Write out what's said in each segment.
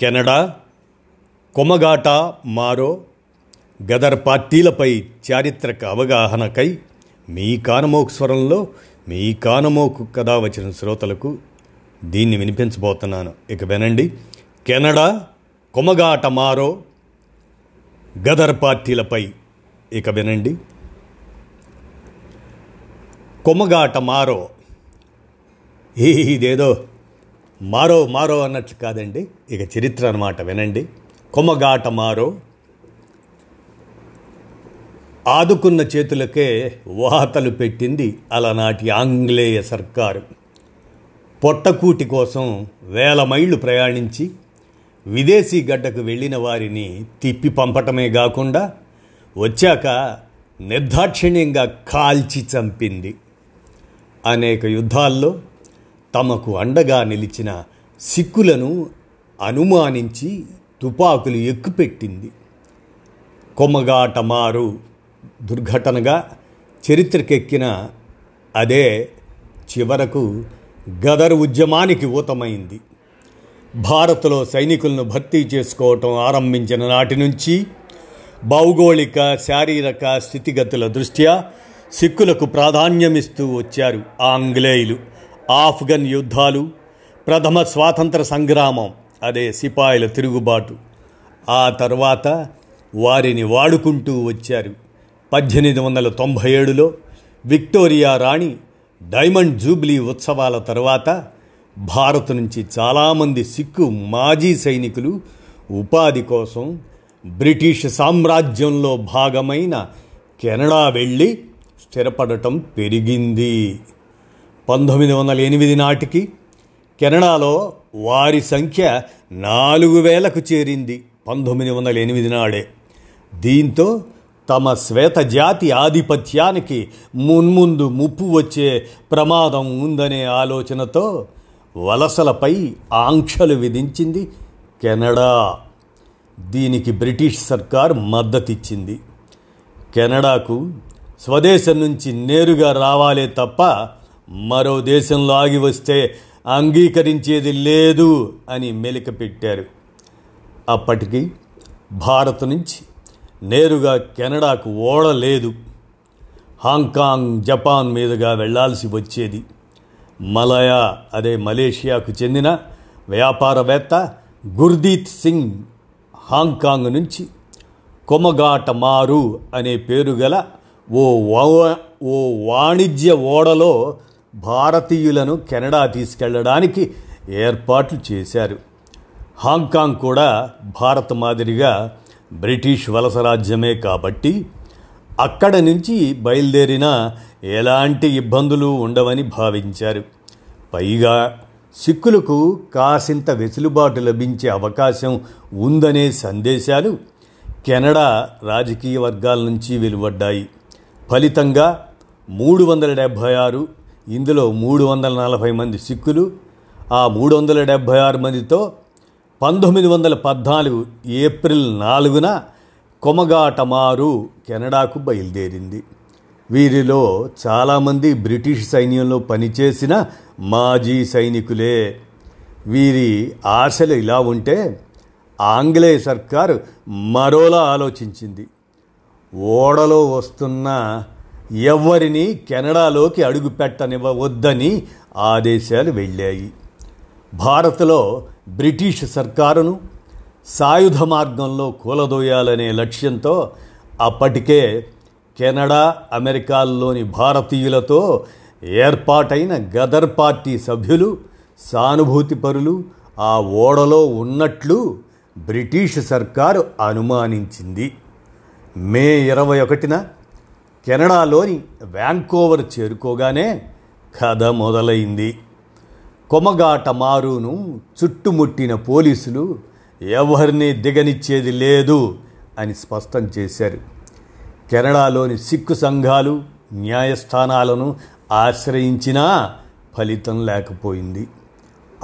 Canada కొమగాట మారో Gaddar పార్టీలపై చారిత్రక అవగాహనకై మీ కానమోకు స్వరంలో మీ కానమోకు కథ వచ్చిన శ్రోతలకు దీన్ని వినిపించబోతున్నాను. ఇక వినండి. కెనడా కొమగాట మారో గదర్ పార్టీలపై ఇక వినండి. కొమగాట మారో. ఇదేదో మారో మారో అన్నట్లు కాదండి. ఇక చరిత్ర అన్నమాట వినండి. కొమగాట మారో. ఆదుకున్న చేతులకే వాతలు పెట్టింది అలనాటి ఆంగ్లేయ సర్కారు. పొట్టకూటి కోసం వేల మైళ్ళు ప్రయాణించి విదేశీ గడ్డకు వెళ్ళిన వారిని తిప్పి పంపటమే కాకుండా వచ్చాక నిర్దాక్షిణ్యంగా కాల్చి చంపింది. అనేక యుద్ధాల్లో తమకు అండగా నిలిచిన సిక్కులను అనుమానించి తుపాకులు ఎక్కుపెట్టింది. కొమ్మగాటమారు దుర్ఘటనగా చరిత్రకెక్కిన అదే చివరకు గదర్ ఉద్యమానికి ఊతమైంది. భారత్లో సైనికులను భర్తీ చేసుకోవటం ఆరంభించిన నాటి నుంచి భౌగోళిక శారీరక స్థితిగతుల దృష్ట్యా సిక్కులకు ప్రాధాన్యమిస్తూ వచ్చారు ఆంగ్లేయులు. ఆఫ్ఘన్ యుద్ధాలు ప్రథమ స్వాతంత్ర సంగ్రామం అదే సిపాయిల తిరుగుబాటు. ఆ తర్వాత వారిని వాడుకుంటూ వచ్చారు. పద్దెనిమిది వందల తొంభై ఏడులో విక్టోరియా రాణి డైమండ్ జూబ్లీ ఉత్సవాల తర్వాత భారత్ నుంచి చాలామంది సిక్కు మాజీ సైనికులు ఉపాధి కోసం బ్రిటిష్ సామ్రాజ్యంలో భాగమైన కెనడా వెళ్ళి స్థిరపడటం పెరిగింది. పంతొమ్మిది వందల ఎనిమిది నాటికి కెనడాలో వారి సంఖ్య నాలుగు వేలకు చేరింది పంతొమ్మిది వందల ఎనిమిది నాడే. దీంతో తమ శ్వేత జాతి ఆధిపత్యానికి మున్ముందు ముప్పు వచ్చే ప్రమాదం ఉందనే ఆలోచనతో వలసలపై ఆంక్షలు విధించింది కెనడా. దీనికి బ్రిటిష్ సర్కార్ మద్దతిచ్చింది. కెనడాకు స్వదేశం నుంచి నేరుగా రావాలే తప్ప మరో దేశంలో ఆగి వస్తే అంగీకరించేది లేదు అని మెలిక పెట్టారు. అప్పటికి భారత్ నుంచి నేరుగా కెనడాకు ఓడ లేదు హాంకాంగ్ జపాన్ మీదుగా వెళ్ళాల్సి వచ్చేది. మలయా అదే మలేషియాకు చెందిన వ్యాపారవేత్త గుర్దీత్ సింగ్ హాంకాంగ్ నుంచి కొమగాటమారు అనే పేరు గల ఓ ఓ వాణిజ్య ఓడలో భారతీయులను కెనడా తీసుకెళ్ళడానికి ఏర్పాట్లు చేశారు. హాంకాంగ్ కూడా భారత్ మాదిరిగా బ్రిటిష్ వలస రాజ్యమే కాబట్టి అక్కడ నుంచి బయలుదేరిన ఎలాంటి ఇబ్బందులు ఉండవని భావించారు. పైగా సిక్కులకు కాసింత వెసులుబాటు లభించే అవకాశం ఉందనే సందేశాలు కెనడా రాజకీయ వర్గాల నుంచి వెలువడ్డాయి. ఫలితంగా మూడు వందల డెబ్భై ఆరు ఇందులో మూడు వందల నలభై మంది సిక్కులు ఆ మూడు వందల డెబ్భై ఆరు మందితో పంతొమ్మిది వందల పద్నాలుగు ఏప్రిల్ నాలుగున కొమగాటమారు కెనడాకు బయలుదేరింది. వీరిలో చాలామంది బ్రిటిష్ సైన్యంలో పనిచేసిన మాజీ సైనికులే. వీరి ఆశలు ఇలా ఉంటే ఆంగ్లేయ సర్కారు మరోలా ఆలోచించింది. ఓడలో వస్తున్న ఎవరిని కెనడాలోకి అడుగు పెట్టనివ్వవద్దని ఆదేశాలు వెళ్ళాయి. భారత్లో బ్రిటిష్ సర్కారును సాయుధ మార్గంలో కూలదోయాలనే లక్ష్యంతో అప్పటికే కెనడా అమెరికాల్లోని భారతీయులతో ఏర్పాటైన గదర్ పార్టీ సభ్యులు సానుభూతిపరులు ఆ ఓడలో ఉన్నట్లు బ్రిటిష్ సర్కారు అనుమానించింది. మే ఇరవై ఒకటిన కెనడాలోని వ్యాంకోవర్ చేరుకోగానే కథ మొదలైంది. కొమగాట మారును చుట్టుముట్టిన పోలీసులు ఎవరిని దిగనిచ్చేది లేదు అని స్పష్టం చేశారు. కెనడాలోని సిక్కు సంఘాలు న్యాయస్థానాలను ఆశ్రయించినా ఫలితం లేకపోయింది.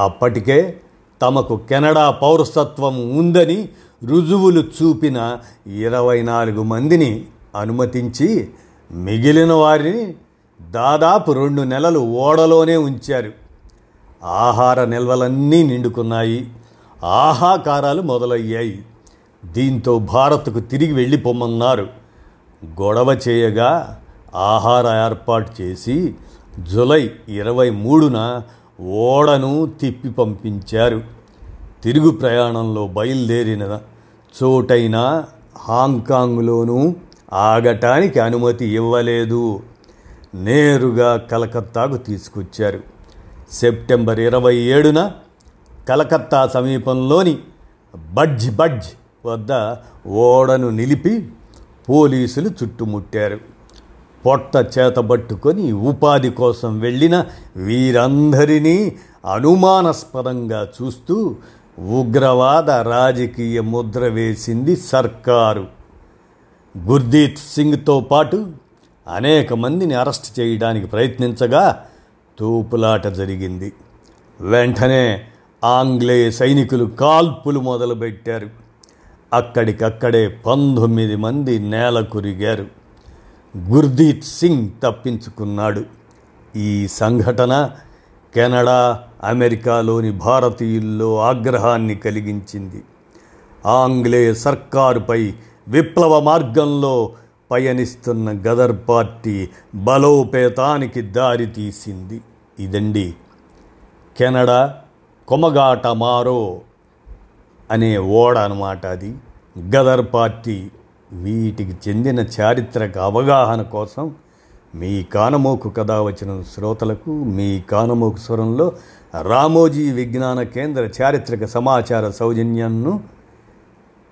అప్పటికే తమకు కెనడా పౌరసత్వం ఉందని రుజువులు చూపిన ఇరవై నాలుగు మందిని అనుమతించి మిగిలిన వారిని దాదాపు రెండు నెలలు ఓడలోనే ఉంచారు. ఆహార నిల్వలన్నీ నిండుకున్నాయి. ఆహాకారాలు మొదలయ్యాయి. దీంతో భారత్కు తిరిగి వెళ్ళి పొమ్మన్నారు గొడవ చేయగా ఆహార ఏర్పాటు చేసి జులై ఇరవై మూడున ఓడను తిప్పి పంపించారు. తిరుగు ప్రయాణంలో బయలుదేరిన చోటైన హాంకాంగ్లోనూ ఆగటానికి అనుమతి ఇవ్వలేదు. నేరుగా కలకత్తాకు తీసుకొచ్చారు. సెప్టెంబర్ ఇరవై ఏడున కలకత్తా సమీపంలోని బడ్జ్ బడ్జ్ వద్ద ఓడను నిలిపి పోలీసులు చుట్టుముట్టారు. పొట్ట చేతబట్టుకొని ఉపాధి కోసం వెళ్ళిన వీరందరినీ అనుమానాస్పదంగా చూస్తూ ఉగ్రవాద రాజకీయ ముద్ర వేసింది సర్కారు. గుర్దీత్ సింగ్తో పాటు అనేక మందిని అరెస్ట్ చేయడానికి ప్రయత్నించగా తూపులాట జరిగింది. వెంటనే ఆంగ్లేయ సైనికులు కాల్పులు మొదలుపెట్టారు. అక్కడికక్కడే పంతొమ్మిది మంది నేల కురిగారు గుర్దీత్ సింగ్ తప్పించుకున్నాడు. ఈ సంఘటన కెనడా అమెరికాలోని భారతీయుల్లో ఆగ్రహాన్ని కలిగించింది. ఆంగ్లేయ సర్కారుపై విప్లవ మార్గంలో పయనిస్తున్న గదర్ పార్టీ బలోపేతానికి దారితీసింది ఇదండి కెనడా కొమగాట మారో అనే ఓడ అనమాట అది. గదర్ పార్టీ వీటికి చెందిన చారిత్రక అవగాహన కోసం మీ కానమోకు కథ వచ్చిన శ్రోతలకు మీ కానమోకు స్వరంలో రామోజీ విజ్ఞాన కేంద్ర చారిత్రక సమాచార సౌజన్యాన్ని